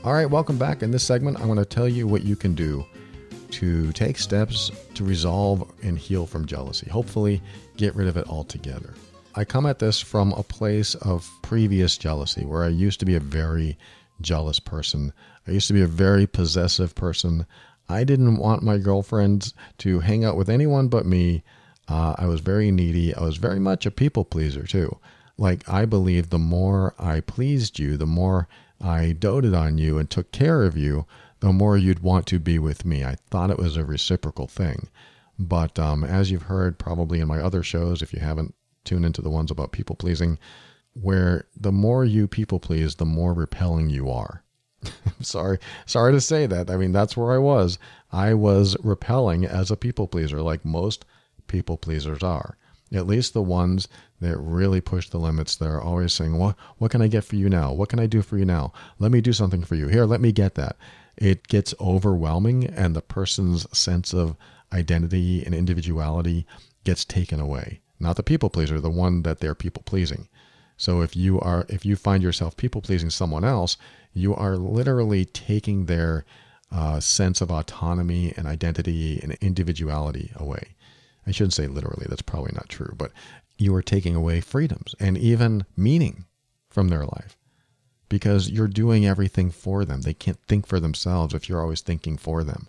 All right, welcome back. In this segment, I'm going to tell you what you can do to take steps to resolve and heal from jealousy. Hopefully, get rid of it altogether. I come at this from a place of previous jealousy where I used to be a very jealous person. I used to be a very possessive person. I didn't want my girlfriends to hang out with anyone but me. Uh, I was very needy. I was very much a people pleaser, too. Like, I believe the more I pleased you, the more I doted on you and took care of you, the more you'd want to be with me. I thought it was a reciprocal thing. But um, as you've heard probably in my other shows, if you haven't tuned into the ones about people pleasing, where the more you people please, the more repelling you are. sorry, sorry to say that. I mean, that's where I was. I was repelling as a people pleaser, like most people pleasers are at least the ones that really push the limits. They're always saying, "What what can I get for you now? What can I do for you now? Let me do something for you. Here, let me get that." It gets overwhelming, and the person's sense of identity and individuality gets taken away. Not the people pleaser, the one that they're people pleasing. So if you are if you find yourself people pleasing someone else, you are literally taking their uh, sense of autonomy and identity and individuality away. I shouldn't say literally, that's probably not true, but you are taking away freedoms and even meaning from their life because you're doing everything for them. They can't think for themselves if you're always thinking for them.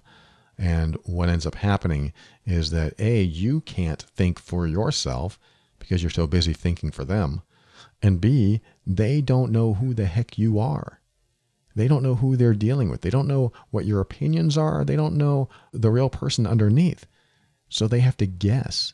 And what ends up happening is that A, you can't think for yourself because you're so busy thinking for them. And B, they don't know who the heck you are. They don't know who they're dealing with. They don't know what your opinions are. They don't know the real person underneath. So they have to guess.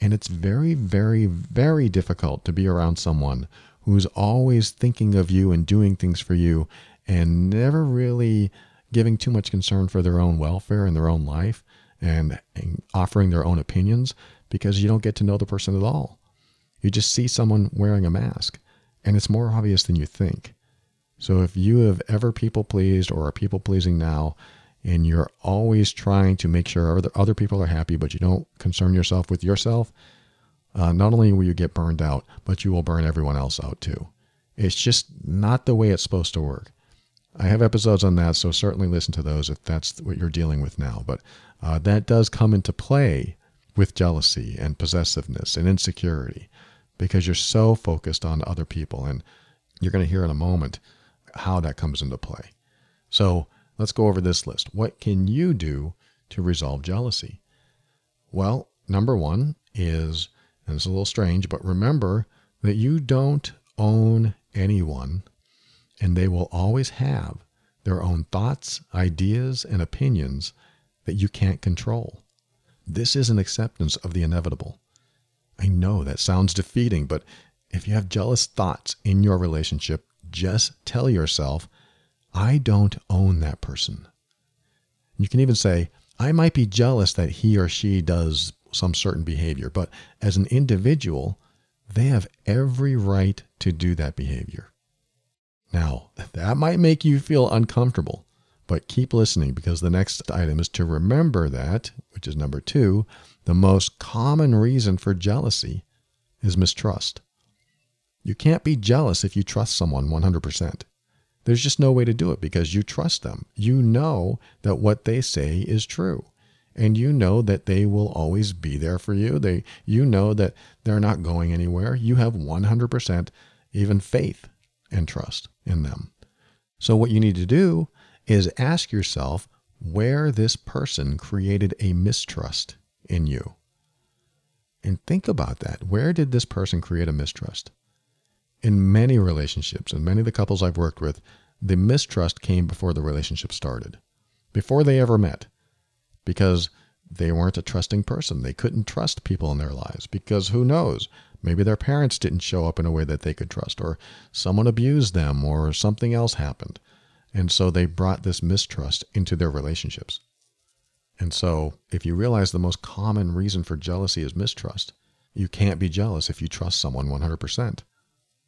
And it's very, very, very difficult to be around someone who's always thinking of you and doing things for you and never really giving too much concern for their own welfare and their own life and, and offering their own opinions because you don't get to know the person at all. You just see someone wearing a mask and it's more obvious than you think. So if you have ever people pleased or are people pleasing now, and you're always trying to make sure other, other people are happy, but you don't concern yourself with yourself, uh, not only will you get burned out, but you will burn everyone else out too. It's just not the way it's supposed to work. I have episodes on that, so certainly listen to those if that's what you're dealing with now. But uh, that does come into play with jealousy and possessiveness and insecurity because you're so focused on other people. And you're going to hear in a moment how that comes into play. So, let's go over this list. What can you do to resolve jealousy? Well, number one is, and it's a little strange, but remember that you don't own anyone, and they will always have their own thoughts, ideas, and opinions that you can't control. This is an acceptance of the inevitable. I know that sounds defeating, but if you have jealous thoughts in your relationship, just tell yourself, I don't own that person. You can even say, I might be jealous that he or she does some certain behavior, but as an individual, they have every right to do that behavior. Now, that might make you feel uncomfortable, but keep listening because the next item is to remember that, which is number two, the most common reason for jealousy is mistrust. You can't be jealous if you trust someone 100%. There's just no way to do it because you trust them. You know that what they say is true. And you know that they will always be there for you. They you know that they're not going anywhere. You have 100% even faith and trust in them. So what you need to do is ask yourself where this person created a mistrust in you. And think about that. Where did this person create a mistrust? In many relationships and many of the couples I've worked with, the mistrust came before the relationship started, before they ever met, because they weren't a trusting person. They couldn't trust people in their lives because who knows? Maybe their parents didn't show up in a way that they could trust, or someone abused them, or something else happened. And so they brought this mistrust into their relationships. And so, if you realize the most common reason for jealousy is mistrust, you can't be jealous if you trust someone 100%.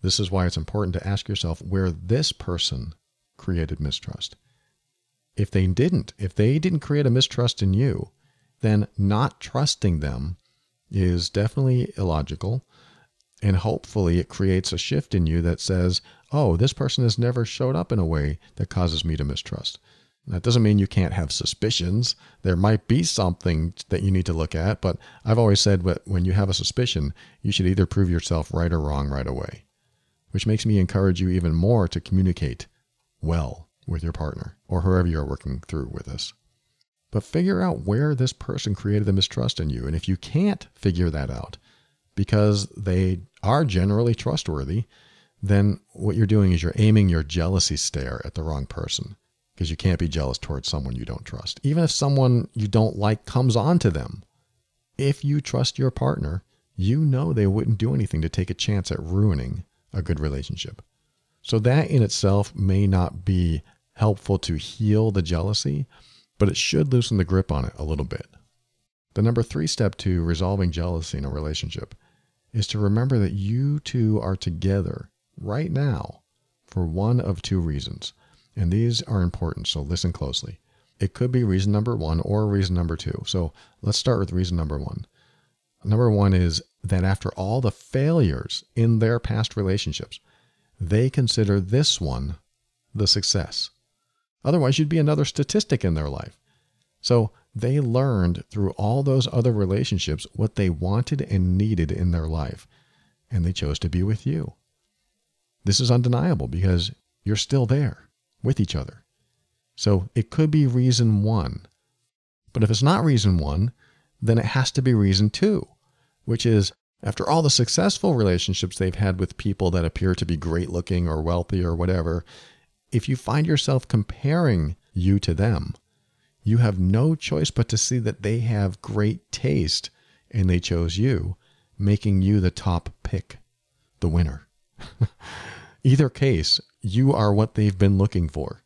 This is why it's important to ask yourself where this person created mistrust. If they didn't, if they didn't create a mistrust in you, then not trusting them is definitely illogical. And hopefully it creates a shift in you that says, oh, this person has never showed up in a way that causes me to mistrust. That doesn't mean you can't have suspicions. There might be something that you need to look at, but I've always said that when you have a suspicion, you should either prove yourself right or wrong right away which makes me encourage you even more to communicate well with your partner or whoever you're working through with this. But figure out where this person created the mistrust in you. And if you can't figure that out because they are generally trustworthy, then what you're doing is you're aiming your jealousy stare at the wrong person because you can't be jealous towards someone you don't trust. Even if someone you don't like comes on to them, if you trust your partner, you know they wouldn't do anything to take a chance at ruining a good relationship. So, that in itself may not be helpful to heal the jealousy, but it should loosen the grip on it a little bit. The number three step to resolving jealousy in a relationship is to remember that you two are together right now for one of two reasons. And these are important, so listen closely. It could be reason number one or reason number two. So let's start with reason number one. Number one is that after all the failures in their past relationships, they consider this one the success. Otherwise, you'd be another statistic in their life. So they learned through all those other relationships what they wanted and needed in their life, and they chose to be with you. This is undeniable because you're still there with each other. So it could be reason one. But if it's not reason one, then it has to be reason two, which is after all the successful relationships they've had with people that appear to be great looking or wealthy or whatever, if you find yourself comparing you to them, you have no choice but to see that they have great taste and they chose you, making you the top pick, the winner. Either case, you are what they've been looking for.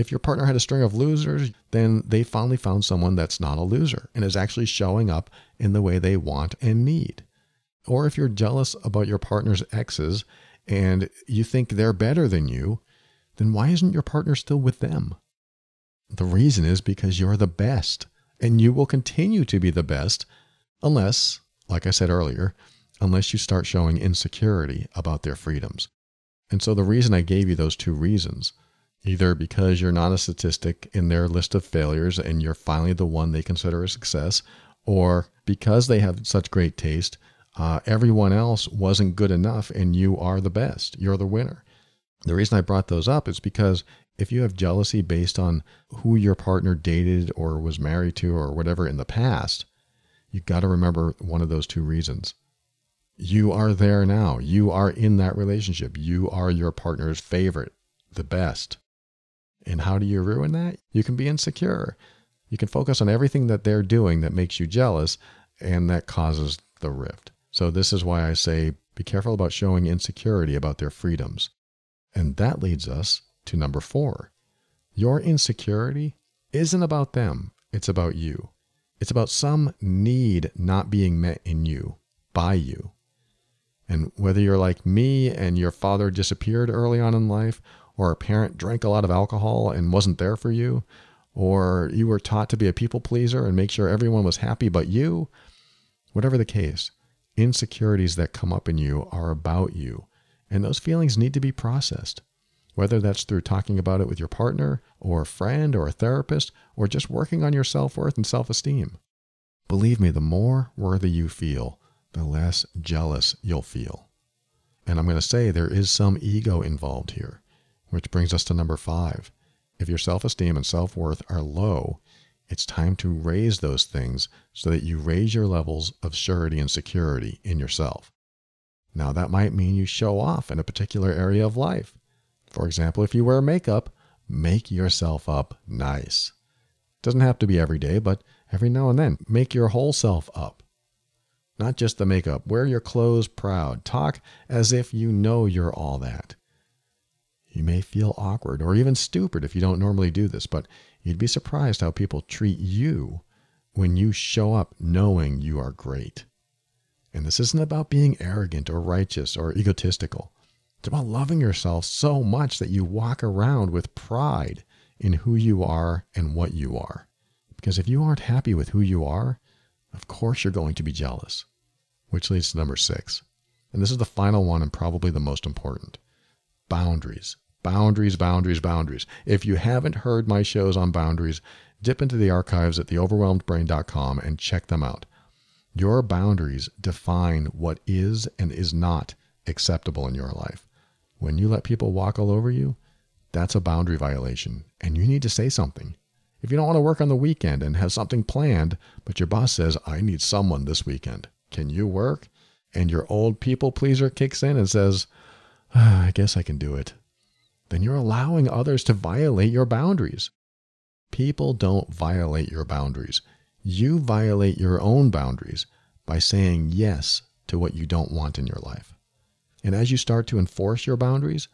If your partner had a string of losers, then they finally found someone that's not a loser and is actually showing up in the way they want and need. Or if you're jealous about your partner's exes and you think they're better than you, then why isn't your partner still with them? The reason is because you're the best and you will continue to be the best unless, like I said earlier, unless you start showing insecurity about their freedoms. And so the reason I gave you those two reasons either because you're not a statistic in their list of failures and you're finally the one they consider a success, or because they have such great taste, uh, everyone else wasn't good enough and you are the best. You're the winner. The reason I brought those up is because if you have jealousy based on who your partner dated or was married to or whatever in the past, you've got to remember one of those two reasons. You are there now. You are in that relationship. You are your partner's favorite, the best. And how do you ruin that? You can be insecure. You can focus on everything that they're doing that makes you jealous, and that causes the rift. So, this is why I say be careful about showing insecurity about their freedoms. And that leads us to number four. Your insecurity isn't about them, it's about you. It's about some need not being met in you, by you. And whether you're like me and your father disappeared early on in life, or a parent drank a lot of alcohol and wasn't there for you, or you were taught to be a people pleaser and make sure everyone was happy but you, whatever the case, insecurities that come up in you are about you. And those feelings need to be processed, whether that's through talking about it with your partner or a friend or a therapist or just working on your self worth and self esteem. Believe me, the more worthy you feel, the less jealous you'll feel. And I'm going to say there is some ego involved here, which brings us to number five. If your self esteem and self worth are low, it's time to raise those things so that you raise your levels of surety and security in yourself. Now, that might mean you show off in a particular area of life. For example, if you wear makeup, make yourself up nice. Doesn't have to be every day, but every now and then, make your whole self up. Not just the makeup. Wear your clothes proud. Talk as if you know you're all that. You may feel awkward or even stupid if you don't normally do this, but you'd be surprised how people treat you when you show up knowing you are great. And this isn't about being arrogant or righteous or egotistical. It's about loving yourself so much that you walk around with pride in who you are and what you are. Because if you aren't happy with who you are, of course you're going to be jealous. Which leads to number six. And this is the final one and probably the most important boundaries. Boundaries, boundaries, boundaries. If you haven't heard my shows on boundaries, dip into the archives at theoverwhelmedbrain.com and check them out. Your boundaries define what is and is not acceptable in your life. When you let people walk all over you, that's a boundary violation, and you need to say something. If you don't want to work on the weekend and have something planned, but your boss says, I need someone this weekend, can you work? And your old people pleaser kicks in and says, I guess I can do it. Then you're allowing others to violate your boundaries. People don't violate your boundaries. You violate your own boundaries by saying yes to what you don't want in your life. And as you start to enforce your boundaries,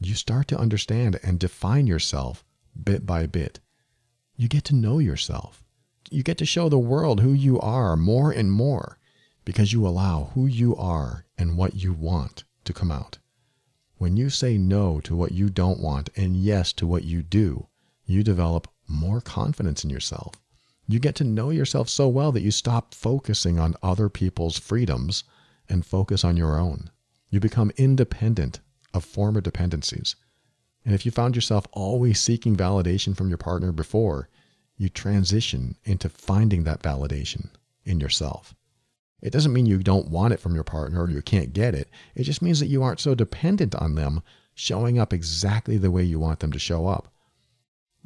you start to understand and define yourself bit by bit. You get to know yourself. You get to show the world who you are more and more because you allow who you are and what you want to come out. When you say no to what you don't want and yes to what you do, you develop more confidence in yourself you get to know yourself so well that you stop focusing on other people's freedoms and focus on your own. You become independent of former dependencies. And if you found yourself always seeking validation from your partner before, you transition into finding that validation in yourself. It doesn't mean you don't want it from your partner or you can't get it. It just means that you aren't so dependent on them showing up exactly the way you want them to show up.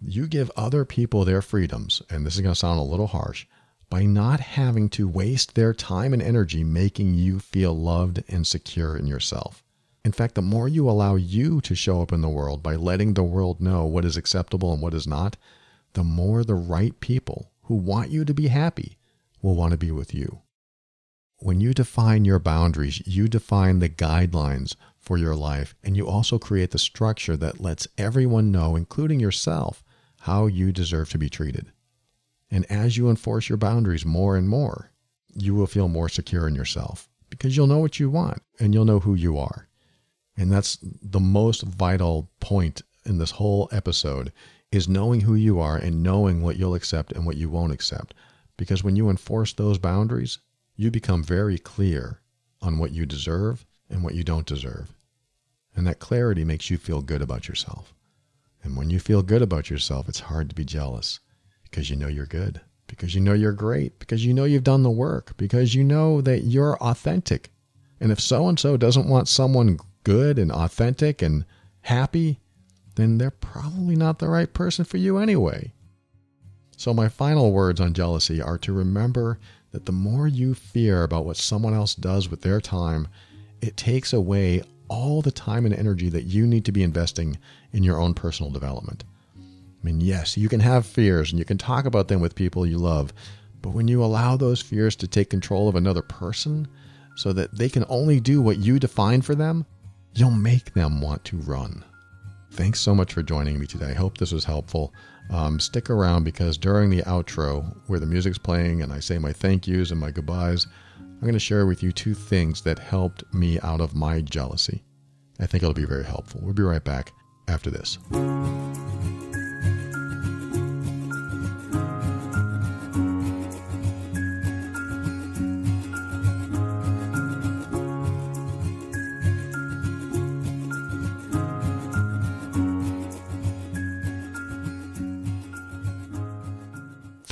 You give other people their freedoms, and this is going to sound a little harsh, by not having to waste their time and energy making you feel loved and secure in yourself. In fact, the more you allow you to show up in the world by letting the world know what is acceptable and what is not, the more the right people who want you to be happy will want to be with you. When you define your boundaries, you define the guidelines for your life, and you also create the structure that lets everyone know, including yourself, how you deserve to be treated. And as you enforce your boundaries more and more, you will feel more secure in yourself because you'll know what you want and you'll know who you are. And that's the most vital point in this whole episode is knowing who you are and knowing what you'll accept and what you won't accept. Because when you enforce those boundaries, you become very clear on what you deserve and what you don't deserve. And that clarity makes you feel good about yourself. And when you feel good about yourself, it's hard to be jealous because you know you're good, because you know you're great, because you know you've done the work, because you know that you're authentic. And if so and so doesn't want someone good and authentic and happy, then they're probably not the right person for you anyway. So, my final words on jealousy are to remember that the more you fear about what someone else does with their time, it takes away all the time and energy that you need to be investing in your own personal development. I mean, yes, you can have fears and you can talk about them with people you love, but when you allow those fears to take control of another person so that they can only do what you define for them, you'll make them want to run. Thanks so much for joining me today. I hope this was helpful. Um, stick around because during the outro, where the music's playing and I say my thank yous and my goodbyes, I'm going to share with you two things that helped me out of my jealousy. I think it'll be very helpful. We'll be right back after this.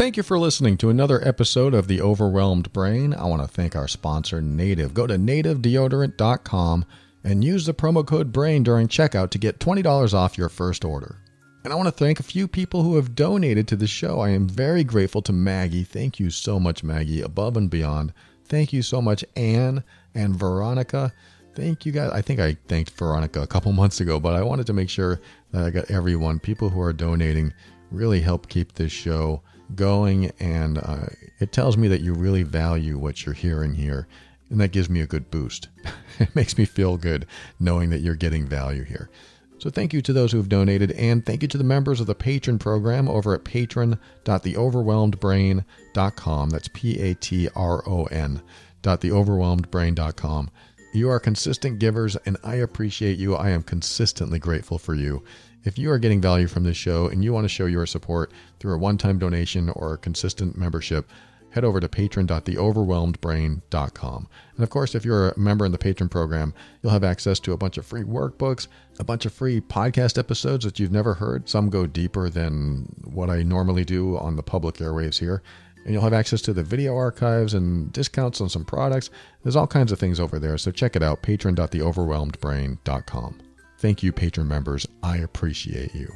Thank you for listening to another episode of The Overwhelmed Brain. I want to thank our sponsor, Native. Go to nativedeodorant.com and use the promo code BRAIN during checkout to get $20 off your first order. And I want to thank a few people who have donated to the show. I am very grateful to Maggie. Thank you so much, Maggie, above and beyond. Thank you so much, Anne and Veronica. Thank you guys. I think I thanked Veronica a couple months ago, but I wanted to make sure that I got everyone. People who are donating really help keep this show going, and uh, it tells me that you really value what you're hearing here, and that gives me a good boost. it makes me feel good knowing that you're getting value here. So thank you to those who have donated, and thank you to the members of the Patron program over at patron.theoverwhelmedbrain.com. That's P-A-T-R-O-N dot theoverwhelmedbrain.com. You are consistent givers, and I appreciate you. I am consistently grateful for you. If you are getting value from this show and you want to show your support through a one time donation or a consistent membership, head over to patron.theoverwhelmedbrain.com. And of course, if you're a member in the patron program, you'll have access to a bunch of free workbooks, a bunch of free podcast episodes that you've never heard. Some go deeper than what I normally do on the public airwaves here. And you'll have access to the video archives and discounts on some products. There's all kinds of things over there. So check it out patron.theoverwhelmedbrain.com. Thank you, patron members. I appreciate you.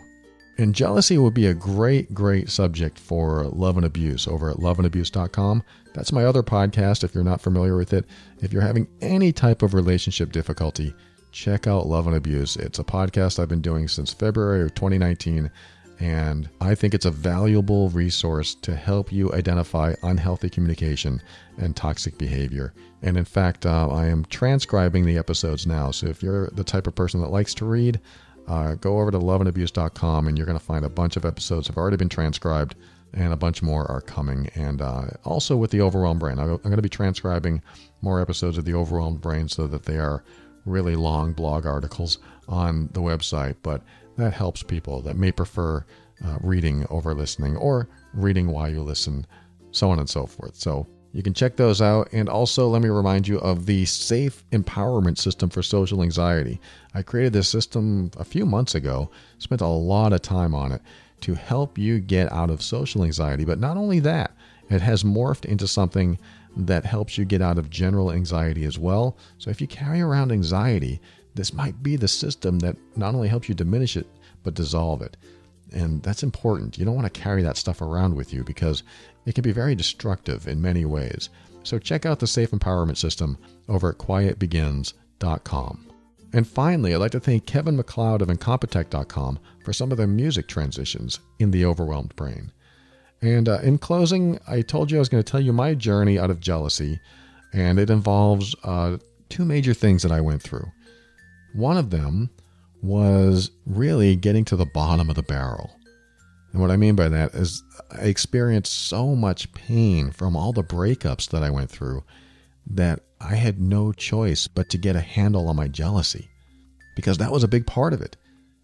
And jealousy would be a great, great subject for love and abuse over at loveandabuse.com. That's my other podcast if you're not familiar with it. If you're having any type of relationship difficulty, check out Love and Abuse. It's a podcast I've been doing since February of 2019 and I think it's a valuable resource to help you identify unhealthy communication and toxic behavior. And in fact, uh, I am transcribing the episodes now. So if you're the type of person that likes to read, uh, go over to loveandabuse.com and you're going to find a bunch of episodes have already been transcribed and a bunch more are coming. And uh, also with the Overwhelmed Brain, I'm going to be transcribing more episodes of the Overwhelmed Brain so that they are really long blog articles on the website. But that helps people that may prefer uh, reading over listening or reading while you listen, so on and so forth. So you can check those out. And also, let me remind you of the Safe Empowerment System for Social Anxiety. I created this system a few months ago, spent a lot of time on it to help you get out of social anxiety. But not only that, it has morphed into something that helps you get out of general anxiety as well. So if you carry around anxiety, this might be the system that not only helps you diminish it, but dissolve it. And that's important. You don't want to carry that stuff around with you because it can be very destructive in many ways. So check out the Safe Empowerment System over at quietbegins.com. And finally, I'd like to thank Kevin MacLeod of Incompetech.com for some of the music transitions in The Overwhelmed Brain. And uh, in closing, I told you I was going to tell you my journey out of jealousy, and it involves uh, two major things that I went through. One of them was really getting to the bottom of the barrel. And what I mean by that is I experienced so much pain from all the breakups that I went through that I had no choice but to get a handle on my jealousy because that was a big part of it.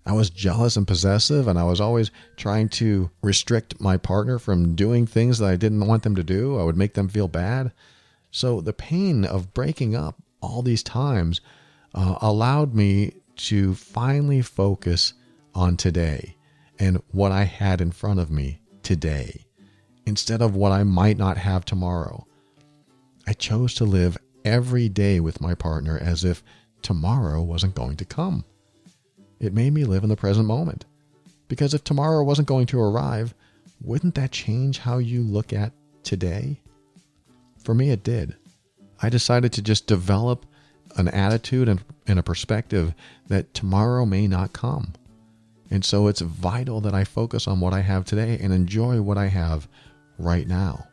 I was jealous and possessive, and I was always trying to restrict my partner from doing things that I didn't want them to do. I would make them feel bad. So the pain of breaking up all these times uh, allowed me to finally focus on today and what I had in front of me today instead of what I might not have tomorrow. I chose to live every day with my partner as if tomorrow wasn't going to come. it made me live in the present moment. Because if tomorrow wasn't going to arrive, wouldn't that change how you look at today? For me, it did. I decided to just develop an attitude and, and a perspective that tomorrow may not come. And so it's vital that I focus on what I have today and enjoy what I have right now.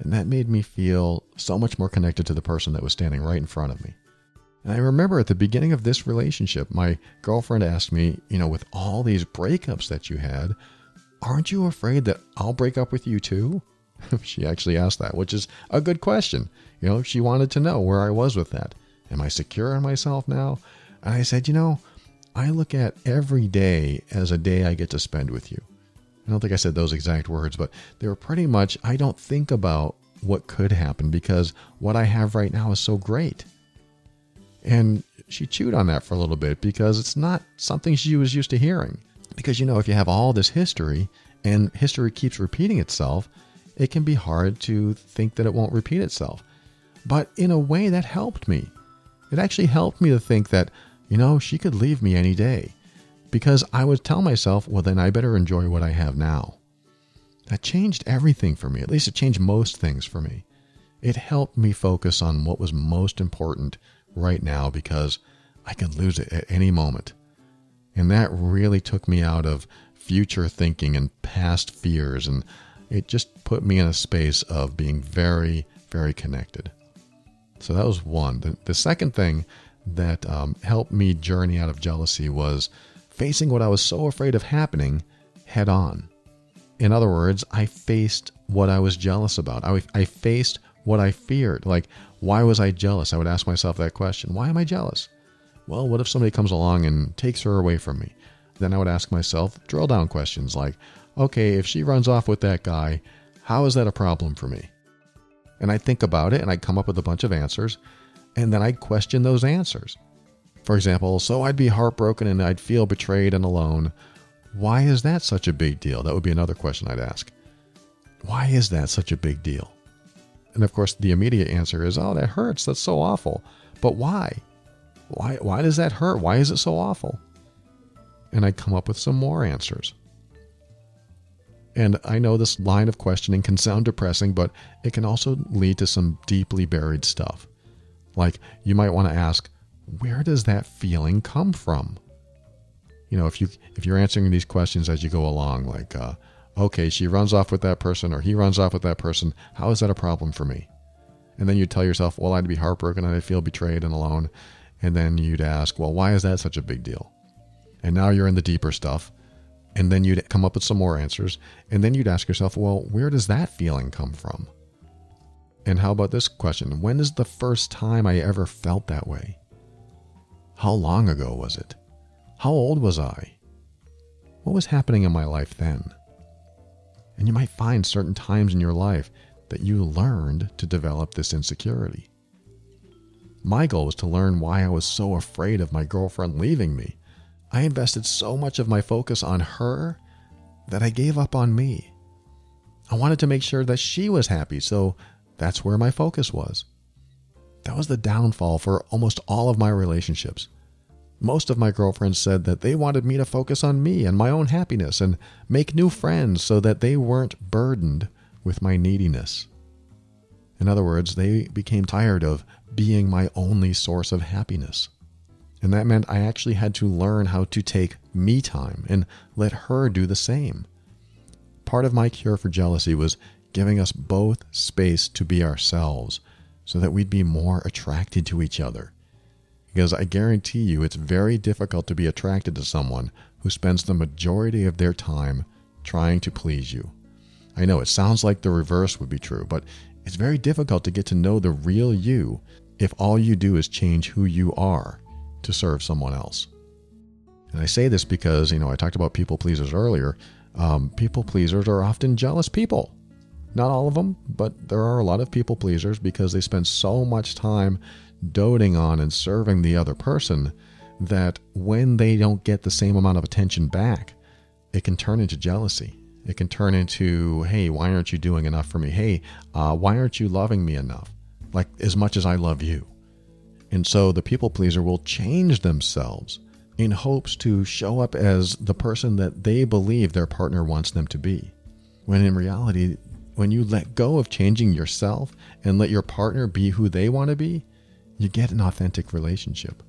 And that made me feel so much more connected to the person that was standing right in front of me. And I remember at the beginning of this relationship, my girlfriend asked me, you know, with all these breakups that you had, aren't you afraid that I'll break up with you too? she actually asked that, which is a good question. You know, she wanted to know where I was with that. Am I secure in myself now? And I said, you know, I look at every day as a day I get to spend with you. I don't think I said those exact words, but they were pretty much I don't think about what could happen because what I have right now is so great. And she chewed on that for a little bit because it's not something she was used to hearing. Because, you know, if you have all this history and history keeps repeating itself, it can be hard to think that it won't repeat itself. But in a way, that helped me. It actually helped me to think that, you know, she could leave me any day. Because I would tell myself, well, then I better enjoy what I have now. That changed everything for me. At least it changed most things for me. It helped me focus on what was most important right now because I could lose it at any moment. And that really took me out of future thinking and past fears. And it just put me in a space of being very, very connected. So that was one. The, the second thing that um, helped me journey out of jealousy was facing what I was so afraid of happening head on. In other words, I faced what I was jealous about. I, I faced what I feared. Like, why was I jealous? I would ask myself that question. Why am I jealous? Well, what if somebody comes along and takes her away from me? Then I would ask myself drill down questions like, okay, if she runs off with that guy, how is that a problem for me? And I'd think about it and I'd come up with a bunch of answers and then I'd question those answers. For example, so I'd be heartbroken and I'd feel betrayed and alone. Why is that such a big deal? That would be another question I'd ask. Why is that such a big deal? And of course, the immediate answer is, oh, that hurts. That's so awful. But why? Why, why does that hurt? Why is it so awful? And I'd come up with some more answers. And I know this line of questioning can sound depressing, but it can also lead to some deeply buried stuff. Like you might want to ask, where does that feeling come from? You know, if you if you're answering these questions as you go along, like, uh, okay, she runs off with that person or he runs off with that person. How is that a problem for me? And then you tell yourself, well, I'd be heartbroken I'd feel betrayed and alone. And then you'd ask, well, why is that such a big deal? And now you're in the deeper stuff. And then you'd come up with some more answers. And then you'd ask yourself, well, where does that feeling come from? And how about this question? When is the first time I ever felt that way? How long ago was it? How old was I? What was happening in my life then? And you might find certain times in your life that you learned to develop this insecurity. My goal was to learn why I was so afraid of my girlfriend leaving me. I invested so much of my focus on her that I gave up on me. I wanted to make sure that she was happy, so that's where my focus was. That was the downfall for almost all of my relationships. Most of my girlfriends said that they wanted me to focus on me and my own happiness and make new friends so that they weren't burdened with my neediness. In other words, they became tired of being my only source of happiness. And that meant I actually had to learn how to take me time and let her do the same. Part of my cure for jealousy was giving us both space to be ourselves so that we'd be more attracted to each other because I guarantee you it's very difficult to be attracted to someone who spends the majority of their time trying to please you. I know it sounds like the reverse would be true, but it's very difficult to get to know the real you if all you do is change who you are to serve someone else. And I say this because, you know, I talked about people pleasers earlier. Um, people pleasers are often jealous people. Not all of them, but there are a lot of people pleasers because they spend so much time doting on and serving the other person that when they don't get the same amount of attention back, it can turn into jealousy. It can turn into, hey, why aren't you doing enough for me? Hey, uh, why aren't you loving me enough? Like as much as I love you. And so the people pleaser will change themselves in hopes to show up as the person that they believe their partner wants them to be. When in reality, when you let go of changing yourself and let your partner be who they want to be, you get an authentic relationship.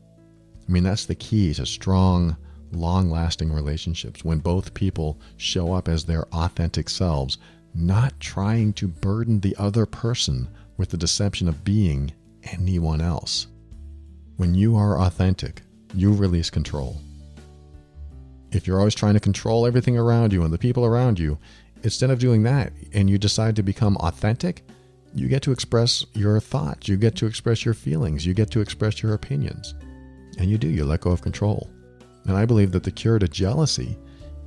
I mean, that's the key to strong, long lasting relationships when both people show up as their authentic selves, not trying to burden the other person with the deception of being anyone else. When you are authentic, you release control. If you're always trying to control everything around you and the people around you, instead of doing that and you decide to become authentic, you get to express your thoughts, you get to express your feelings, you get to express your opinions. And you do, you let go of control. And I believe that the cure to jealousy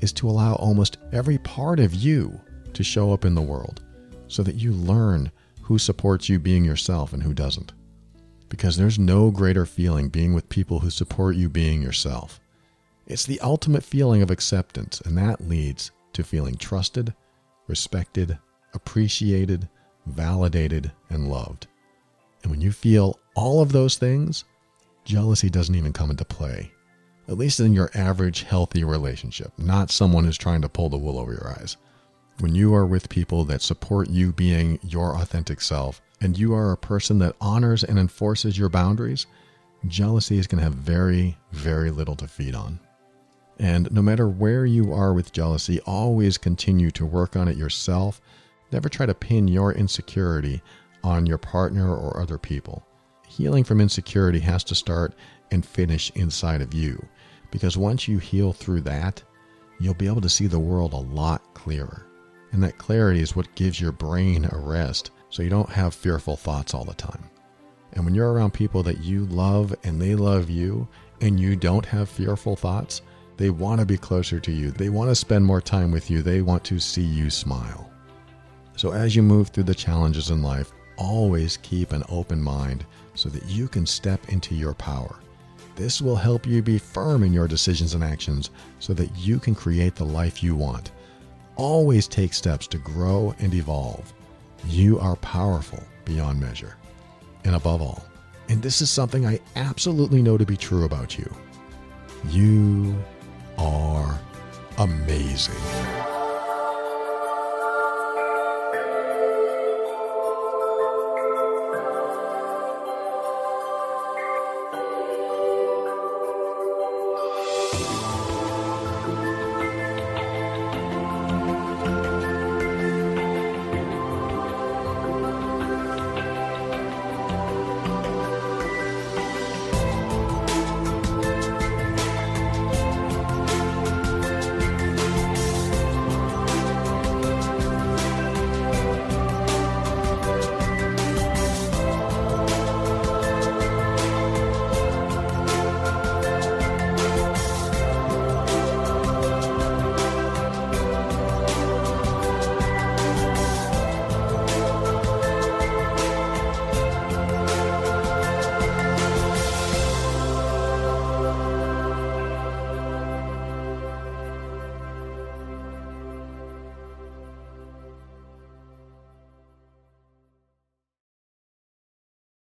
is to allow almost every part of you to show up in the world so that you learn who supports you being yourself and who doesn't. Because there's no greater feeling being with people who support you being yourself. It's the ultimate feeling of acceptance, and that leads to feeling trusted, respected, appreciated, validated, and loved. And when you feel all of those things, jealousy doesn't even come into play. At least in your average healthy relationship, not someone who's trying to pull the wool over your eyes. When you are with people that support you being your authentic self, and you are a person that honors and enforces your boundaries, jealousy is going to have very, very little to feed on. And no matter where you are with jealousy, always continue to work on it yourself. Never try to pin your insecurity on your partner or other people. Healing from insecurity has to start and finish inside of you. Because once you heal through that, you'll be able to see the world a lot clearer. And that clarity is what gives your brain a rest so you don't have fearful thoughts all the time. And when you're around people that you love and they love you and you don't have fearful thoughts, they want to be closer to you. They want to spend more time with you. They want to see you smile. So, as you move through the challenges in life, always keep an open mind so that you can step into your power. This will help you be firm in your decisions and actions so that you can create the life you want. Always take steps to grow and evolve. You are powerful beyond measure. And above all, and this is something I absolutely know to be true about you, you are amazing.